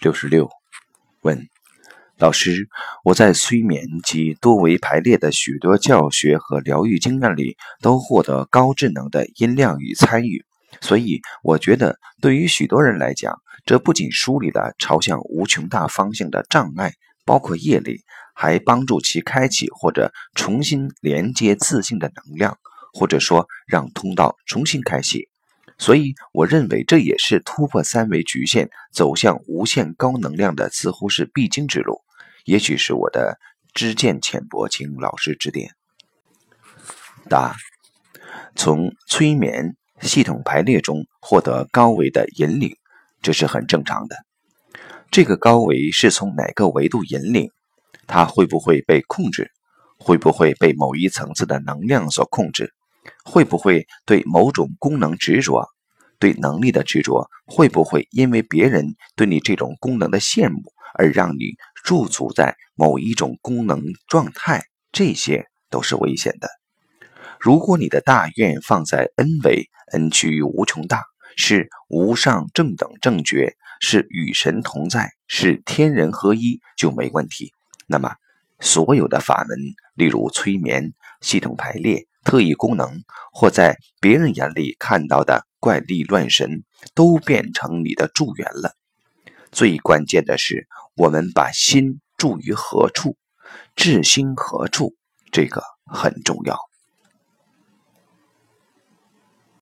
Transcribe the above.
六十六，问老师：我在催眠及多维排列的许多教学和疗愈经验里，都获得高智能的音量与参与，所以我觉得对于许多人来讲，这不仅梳理了朝向无穷大方向的障碍，包括业力，还帮助其开启或者重新连接自信的能量，或者说让通道重新开启。所以，我认为这也是突破三维局限、走向无限高能量的，似乎是必经之路。也许是我的知见浅薄，请老师指点。答：从催眠系统排列中获得高维的引领，这是很正常的。这个高维是从哪个维度引领？它会不会被控制？会不会被某一层次的能量所控制？会不会对某种功能执着？对能力的执着，会不会因为别人对你这种功能的羡慕而让你驻足在某一种功能状态？这些都是危险的。如果你的大愿放在 N 维，N 趋于无穷大，是无上正等正觉，是与神同在，是天人合一，就没问题。那么，所有的法门，例如催眠、系统排列。特异功能，或在别人眼里看到的怪力乱神，都变成你的助缘了。最关键的是，我们把心住于何处，至心何处，这个很重要。